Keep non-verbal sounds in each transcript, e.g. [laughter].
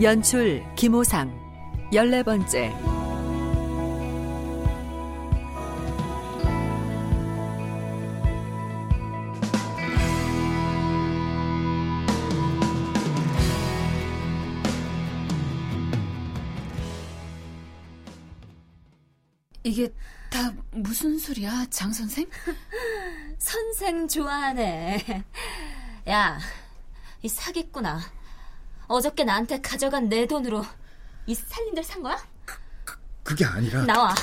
연출 김호상 열네 번째 이게 다 무슨 소리야, 장 선생? [laughs] 선생 좋아하네. 야, 이 사기꾼아. 어저께 나한테 가져간 내 돈으로 이 살림들 산 거야? 그, 게 아니라 나와.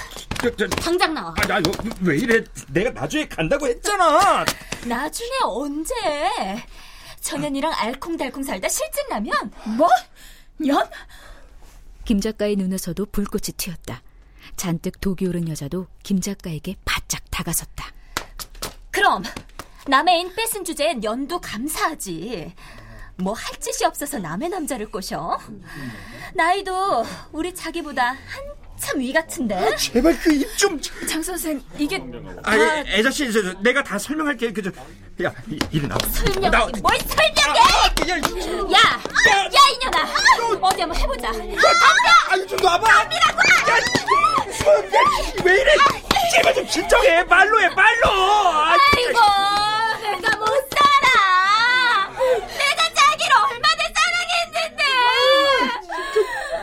저, 저, 당장 나와. 아, 야, 왜 이래? 내가 나중에 간다고 했잖아. 나중에 언제? 전현이랑 알콩달콩 살다 실증 나면 뭐? 연? 김 작가의 눈에서도 불꽃이 튀었다. 잔뜩 독이 오른 여자도 김 작가에게 바짝 다가섰다. 그럼 남의 인 뺏은 주제엔 연도 감사하지. 뭐 할 짓이 없어서 남의 남자를 꼬셔? 나이도 우리 자기보다 한참 위 같은데. 제발 그 입 좀. 장 선생, 이게 아, 예, 애자씨, 저, 저, 내가 다 설명할게. 그저, 야, 이- 이리 나와. 설명하기 뭘 설명해? 야, 야, 야 이년아, 어디 한번 해보자. 아니 좀 놔봐. 야, 소영야, 왜 이래? 제발 좀 진정해. 말로 해, 말로. 아, 아이고, 내가 못 살아. 내가 자기를 얼마나 사랑했는데.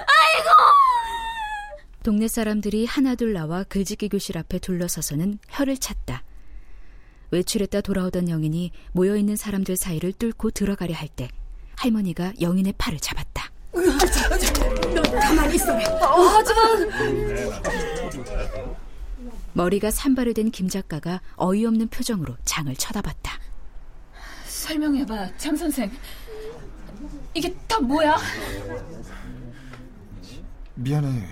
아이고. 동네 사람들이 하나둘 나와 글짓기 교실 앞에 둘러서서는 혀를 찼다. 외출했다 돌아오던 영인이 모여있는 사람들 사이를 뚫고 들어가려 할 때 할머니가 영인의 팔을 잡았다. 가만히 있어라. 머리가 산발이 된 김 작가가 어이없는 표정으로 장을 쳐다봤다. 설명해봐, 장 선생. 이게 다 뭐야? 미안해,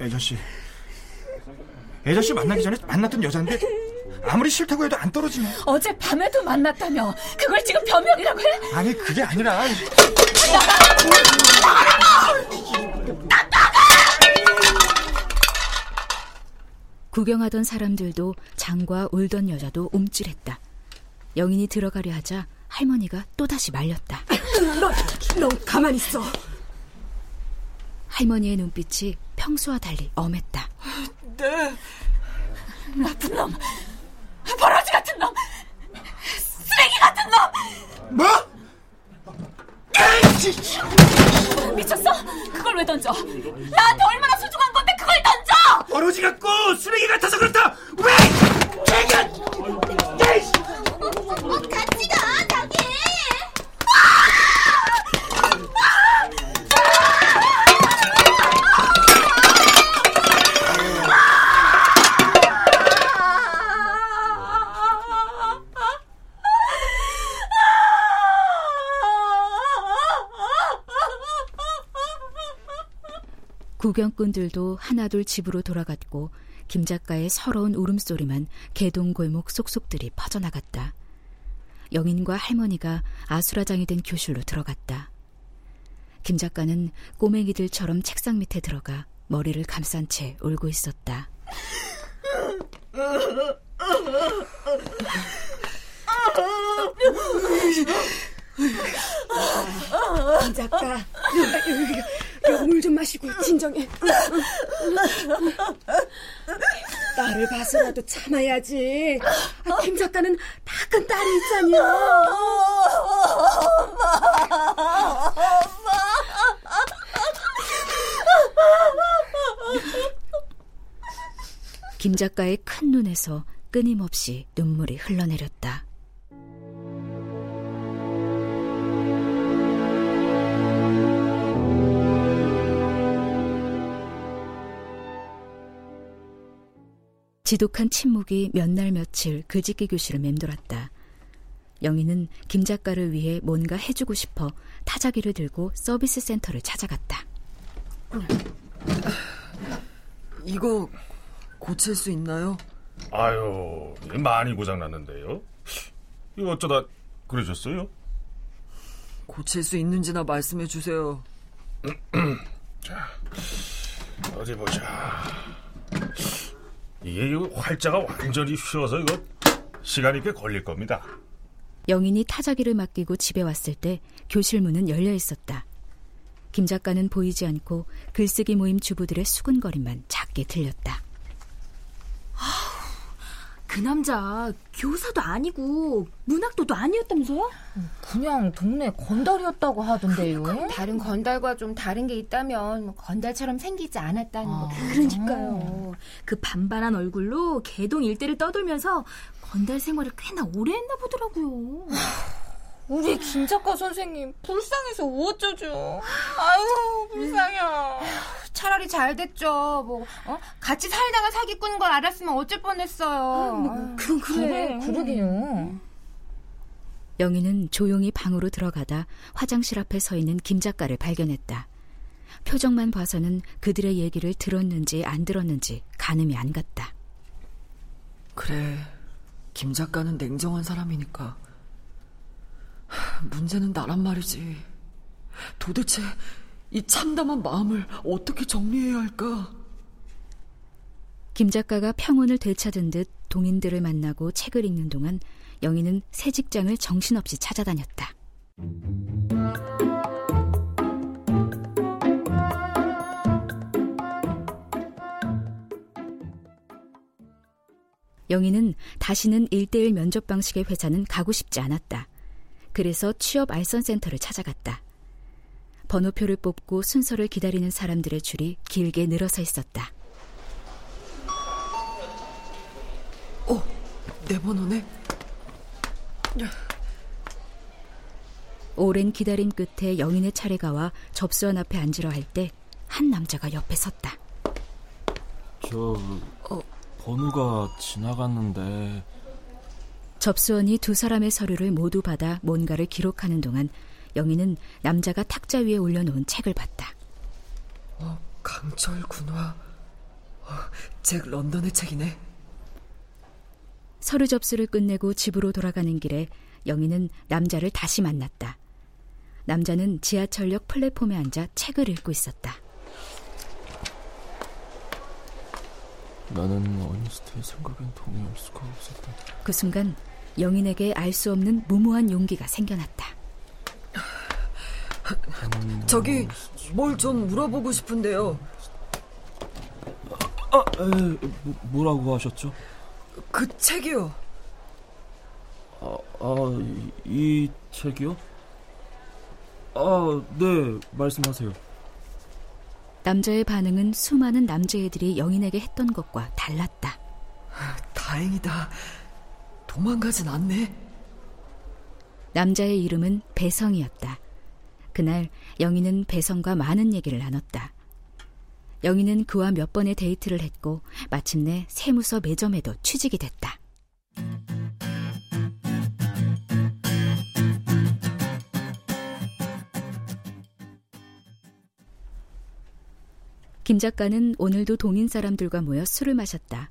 애자씨. 애자씨 만나기 전에 만났던 여잔데 아무리 싫다고 해도 안 떨어지네. 어제 밤에도 만났다며. 그걸 지금 변명이라고 해? 아니 그게 아니라 구경하던 사람들도 장과 울던 여자도 움찔했다. 영인이 들어가려 하자 할머니가 또다시 말렸다. 너, 너 가만히 있어. 할머니의 눈빛이 평소와 달리 엄했다. 나쁜 놈. 버러지 같은 놈. 쓰레기 같은 놈. 뭐? 미쳤어? 그걸 왜 던져? 나한테 얼마나 소중한 건데 그걸 던져! 버러지 같고 쓰레기 같아서 그렇다. 왜? 개가. 구경꾼들도 하나둘 집으로 돌아갔고 김 작가의 서러운 울음소리만 개동 골목 쏙쏙들이 퍼져나갔다. 영인과 할머니가 아수라장이 된 교실로 들어갔다. 김 작가는 꼬맹이들처럼 책상 밑에 들어가 머리를 감싼 채 울고 있었다. 김 작가, 물 좀 마시고 진정해. 나를 봐서라도 참아야지. 아, 김 작가는 다 큰 딸이 있잖여. 김 작가의 큰 눈에서 끊임없이 눈물이 흘러내렸다. 지독한 침묵이 몇 날 며칠 글짓기 교실을 맴돌았다. 영희는 김 작가를 위해 뭔가 해주고 싶어 타자기를 들고 서비스 센터를 찾아갔다. 이거 고칠 수 있나요? 아유, 많이 고장났는데요. 이거 어쩌다 그러셨어요? 고칠 수 있는지나 말씀해 주세요. [clears throat] 자, 어디 보자. 이게 이 활자가 완전히 휘어서 이거 시간이 꽤 걸릴 겁니다. 영인이 타자기를 맡기고 집에 왔을 때 교실 문은 열려 있었다. 김 작가는 보이지 않고 글쓰기 모임 주부들의 수근거림만 작게 들렸다. 그 남자 교사도 아니고 문학도도 아니었다면서요? 그냥 동네 건달이었다고 하던데요. 다른 건달과 좀 다른 게 있다면 건달처럼 생기지 않았다는 아, 거. 그러니까요. 그 반반한 얼굴로 개동 일대를 떠돌면서 건달 생활을 꽤나 오래 했나 보더라고요. [laughs] 우리 김 작가 선생님 불쌍해서 어쩌죠? 아유 불쌍해. 차라리 잘 됐죠. 뭐 어? 같이 살다가 사기 꾼 걸 알았으면 어쩔 뻔했어요. 아, 뭐, 그건 그래. 그래 그러게요. 영희는 조용히 방으로 들어가다 화장실 앞에 서 있는 김 작가를 발견했다. 표정만 봐서는 그들의 얘기를 들었는지 안 들었는지 가늠이 안 갔다. 그래, 김 작가는 냉정한 사람이니까. 문제는 나란 말이지. 도대체 이 참담한 마음을 어떻게 정리해야 할까? 김 작가가 평온을 되찾은 듯 동인들을 만나고 책을 읽는 동안 영희는 새 직장을 정신없이 찾아다녔다. 영희는 다시는 일대일 면접 방식의 회사는 가고 싶지 않았다. 그래서 취업 알선센터를 찾아갔다. 번호표를 뽑고 순서를 기다리는 사람들의 줄이 길게 늘어서 있었다. 어, 내 번호네. 오랜 기다림 끝에 영인의 차례가 와 접수원 앞에 앉으려 할때 한 남자가 옆에 섰다. 저 어. 번호가 지나갔는데 접수원이 두 사람의 서류를 모두 받아 뭔가를 기록하는 동안 영희는 남자가 탁자 위에 올려놓은 책을 봤다. 어, 강철 군화. 어, 잭 런던의 책이네. 서류 접수를 끝내고 집으로 돌아가는 길에 영희는 남자를 다시 만났다. 남자는 지하철역 플랫폼에 앉아 책을 읽고 있었다. 나는 어니스트의 생각엔 동의할 수가 없었다. 그 순간 영인에게 알 수 없는 무모한 용기가 생겨났다. 저기 뭘 좀 물어보고 싶은데요. 아, 에, 뭐, 뭐라고 하셨죠? 그 책이요. 아, 아, 이, 이 책이요? 아, 네, 말씀하세요. 남자의 반응은 수많은 남자애들이 영인에게 했던 것과 달랐다. 다행이다. 도망가진 않네. 남자의 이름은 배성이었다. 그날 영희는 배성과 많은 얘기를 나눴다. 영희는 그와 몇 번의 데이트를 했고 마침내 세무서 매점에도 취직이 됐다. 김 작가는 오늘도 동인 사람들과 모여 술을 마셨다.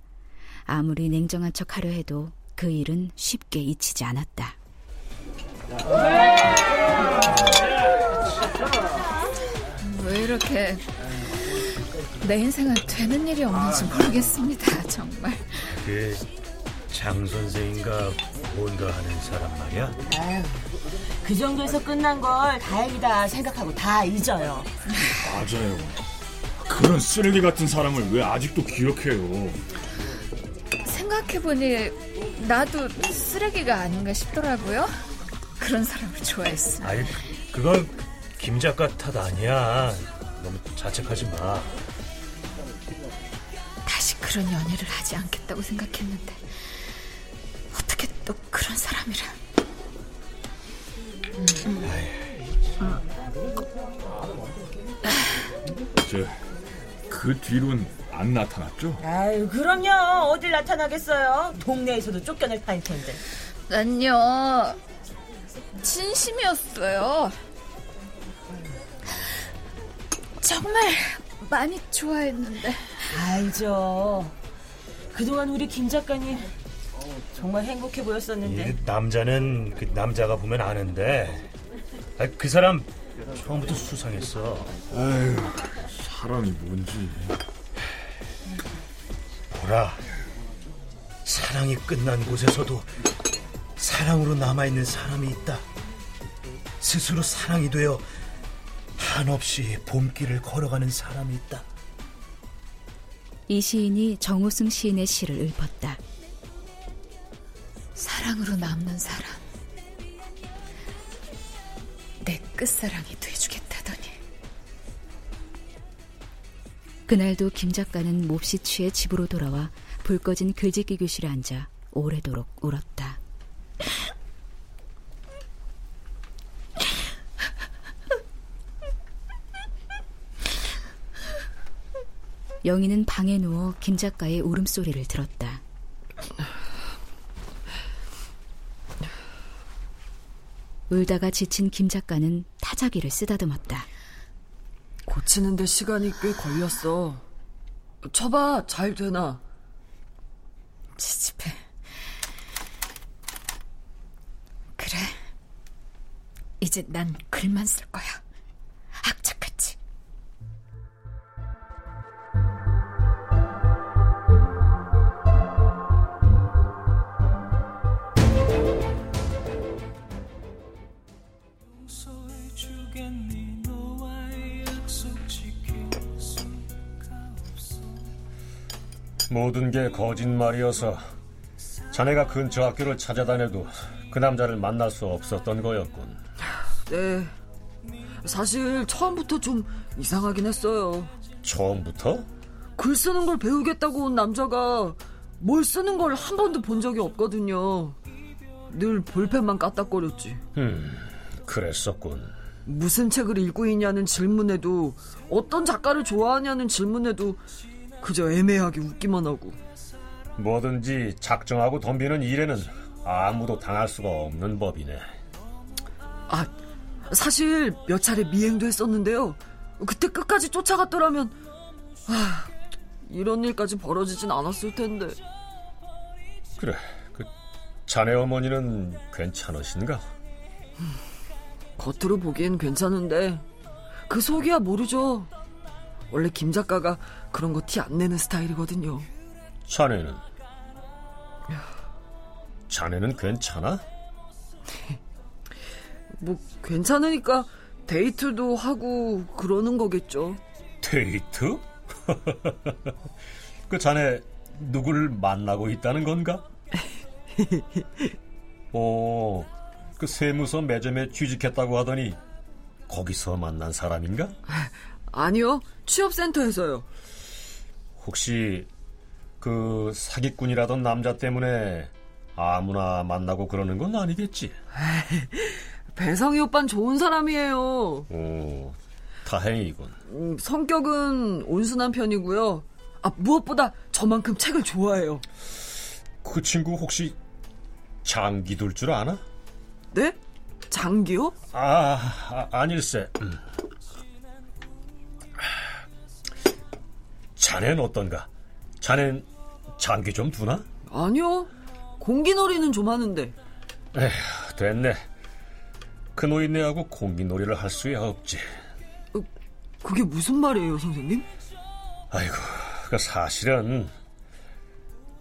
아무리 냉정한 척 하려 해도 그 일은 쉽게 잊히지 않았다. 왜 이렇게 내 인생은 되는 일이 없는지 모르겠습니다. 정말. 그 장 선생인가 뭔가 하는 사람 말이야. 아유, 그 정도에서 끝난 걸 다행이다 생각하고 다 잊어요. 맞아요. 그런 쓰레기 같은 사람을 왜 아직도 기억해요? 생각해보니 나도 쓰레기가 아닌가 싶더라고요. 그런 사람을 좋아했어. 아니, 그건 김 작가 탓 아니야. 너무 자책하지 마. 다시 그런 연애를 하지 않겠다고 생각했는데 어떻게 또 그런 사람이라. 저, 그 뒤로는 안 나타났죠? 아유, 그럼요. 어딜 나타나겠어요. 동네에서도 쫓겨낼 판일 텐데. 난요, 진심이었어요. 정말 많이 좋아했는데. 알죠. 그동안 우리 김 작가님 정말 행복해 보였었는데. 남자는 그 남자가 보면 아는데 아, 그 사람 처음부터 수상했어. 아유, 사람이 뭔지. 보라, 사랑이 끝난 곳에서도 사랑으로 남아있는 사람이 있다. 스스로 사랑이 되어 한없이 봄길을 걸어가는 사람이 있다. 이 시인이 정호승 시인의 시를 읊었다. 사랑으로 남는 사람. 내 끝사랑이 돼주겠다 그날도 김 작가는 몹시 취해 집으로 돌아와 불 꺼진 글짓기 교실에 앉아 오래도록 울었다. 영희는 방에 누워 김 작가의 울음소리를 들었다. 울다가 지친 김 작가는 타자기를 쓰다듬었다. 고치는데 시간이 꽤 걸렸어. 쳐봐, 잘 되나? 지집해. 그래. 이제 난 글만 쓸 거야. 모든 게 거짓말이어서 자네가 근처 학교를 찾아다녀도 그 남자를 만날 수 없었던 거였군. 네. 사실 처음부터 좀 이상하긴 했어요. 처음부터? 글 쓰는 걸 배우겠다고 온 남자가 뭘 쓰는 걸 한 번도 본 적이 없거든요. 늘 볼펜만 까딱거렸지. 음, 그랬었군. 무슨 책을 읽고 있냐는 질문에도 어떤 작가를 좋아하냐는 질문에도 그저 애매하게 웃기만 하고 뭐든지 작정하고 덤비는 일에는 아무도 당할 수가 없는 법이네. 아, 사실 몇 차례 미행도 했었는데요. 그때 끝까지 쫓아갔더라면 아, 이런 일까지 벌어지진 않았을 텐데. 그래, 그 자네 어머니는 괜찮으신가? 겉으로 보기엔 괜찮은데 그 속이야 모르죠. 원래 김 작가가 그런 거 티 안 내는 스타일이거든요. 자네는? 자네는 괜찮아? [laughs] 뭐 괜찮으니까 데이트도 하고 그러는 거겠죠. 데이트? [laughs] 그 자네 누구를 만나고 있다는 건가? 오, [laughs] 그 세무서 매점에 취직했다고 하더니 거기서 만난 사람인가? 아니요, 취업센터에서요. 혹시 그 사기꾼이라던 남자 때문에 아무나 만나고 그러는 건 아니겠지? 배성희 오빤 좋은 사람이에요. 오, 다행이군. 음, 성격은 온순한 편이고요. 아, 무엇보다 저만큼 책을 좋아해요. 그 친구 혹시 장기 둘 줄 아나? 네? 장기요? 아, 아 아닐세. 음. 자넨 어떤가? 자넨 장기 좀 두나? 아니요. 공기놀이는 좀 하는데. 에휴, 됐네. 그 노인네하고 공기놀이를 할 수야 없지. 어, 그게 무슨 말이에요, 선생님? 아이고, 그 사실은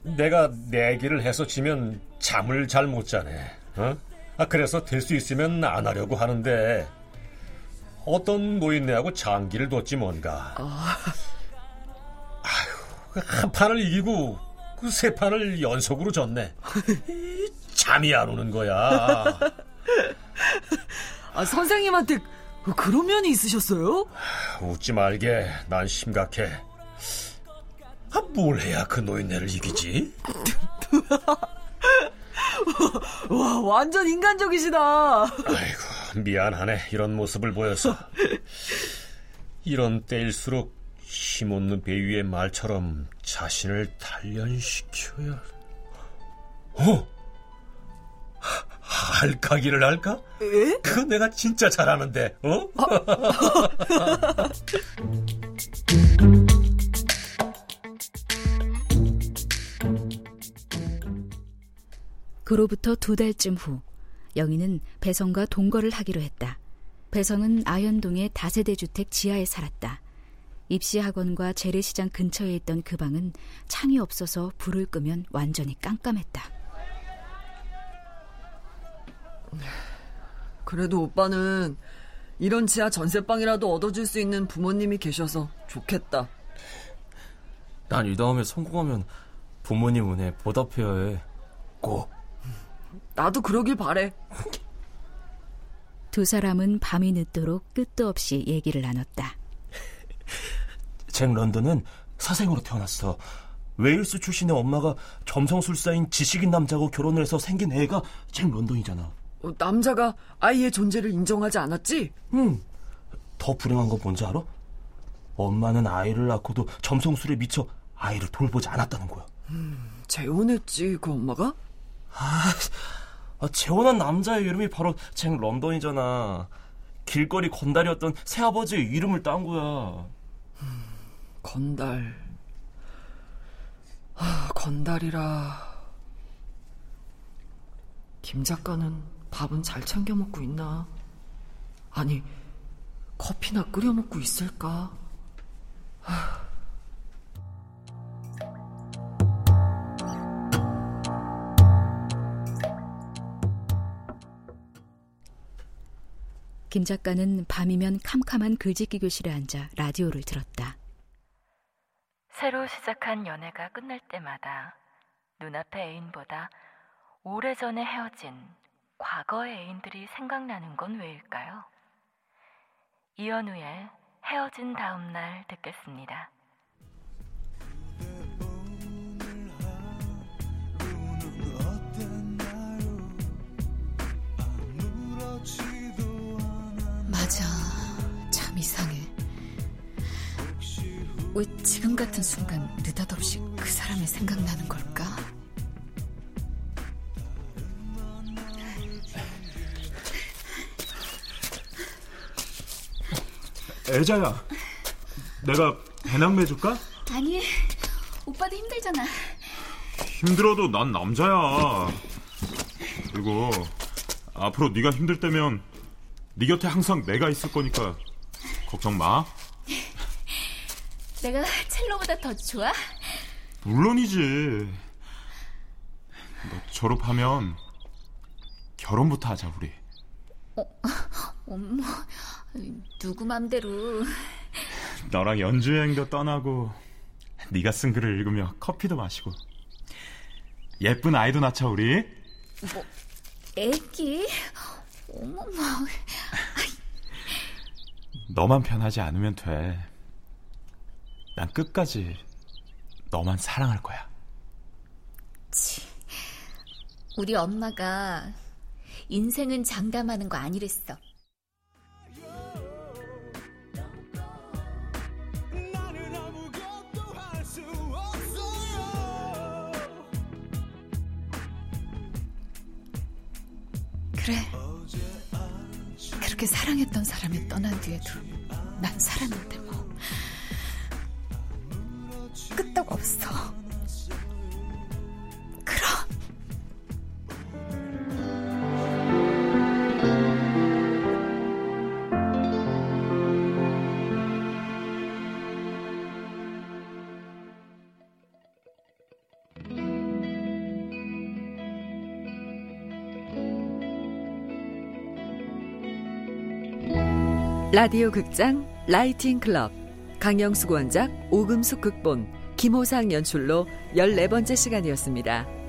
내가 내기를 해서 지면 잠을 잘 못 자네. 어? 아, 그래서 될 수 있으면 안 하려고 하는데 어떤 노인네하고 장기를 뒀지 뭔가. 아... 한 판을 이기고 그 세 판을 연속으로 졌네. [laughs] 잠이 안 오는 거야. 아, 선생님한테 그런 면이 있으셨어요? 웃지 말게. 난 심각해. 아, 뭘 해야 그 노인네를 이기지? [laughs] 와, 완전 인간적이시다. 아이고, 미안하네. 이런 모습을 보여서. 이런 때일수록 힘없는 배위의 말처럼 자신을 단련시켜야. 어? 알까기를 할까? 에? 그건 내가 진짜 잘하는데, 어? 아. [laughs] 그로부터 두 달쯤 후 영희는 배성과 동거를 하기로 했다. 배성은 아현동의 다세대 주택 지하에 살았다. 입시학원과 재래시장 근처에 있던 그 방은 창이 없어서 불을 끄면 완전히 깜깜했다. 그래도 오빠는 이런 지하 전세방이라도 얻어줄 수 있는 부모님이 계셔서 좋겠다. 난 이 다음에 성공하면 부모님 은혜 보답해야 해. 꼭. 나도 그러길 바래. 두 사람은 밤이 늦도록 끝도 없이 얘기를 나눴다. [laughs] 잭 런던은 사생으로 태어났어. 웨일스 출신의 엄마가 점성술사인 지식인 남자하고 결혼을 해서 생긴 애가 잭 런던이잖아. 어, 남자가 아이의 존재를 인정하지 않았지? 응. 더 불행한 건 뭔지 알아? 엄마는 아이를 낳고도 점성술에 미쳐 아이를 돌보지 않았다는 거야. 음, 재혼했지 그 엄마가? 아, 아, 재혼한 남자의 이름이 바로 잭 런던이잖아. 길거리 건달이었던 새아버지의 이름을 딴 거야. 음, 건달. 아, 건달이라. 김 작가는 밥은 잘 챙겨 먹고 있나? 아니, 커피나 끓여 먹고 있을까? 하... 김 작가는 밤이면 캄캄한 글짓기 교실에 앉아 라디오를 들었다. 새로 시작한 연애가 끝날 때마다 눈앞의 애인보다 오래전에 헤어진 과거의 애인들이 생각나는 건 왜일까요? 이현우의 헤어진 다음 날 듣겠습니다. 맞 왜 지금 같은 순간 느닷없이 그 사람이 생각나는 걸까? 애자야, 내가 배낭 매 줄까? 아니, 오빠도 힘들잖아. 힘들어도 난 남자야. 그리고 앞으로 네가 힘들 때면 네 곁에 항상 내가 있을 거니까 걱정 마. 내가 첼로보다 더 좋아? 물론이지. 너 졸업하면 결혼부터 하자 우리. 어, 어머, 누구 맘대로. 너랑 연주 여행도 떠나고 네가 쓴 글을 읽으며 커피도 마시고 예쁜 아이도 낳자 우리. 뭐 애기? 어머머. 너만 편하지 않으면 돼. 난 끝까지 너만 사랑할 거야. 치, 우리 엄마가 인생은 장담하는 거 아니랬어. 그래. 그렇게 사랑했던 사람이 떠난 뒤에도 난 살았는데 뭐. 없어. 라디오 극장 라이팅 클럽 강영숙 원작 오금숙 극본 김호상 연출로 14번째 시간이었습니다.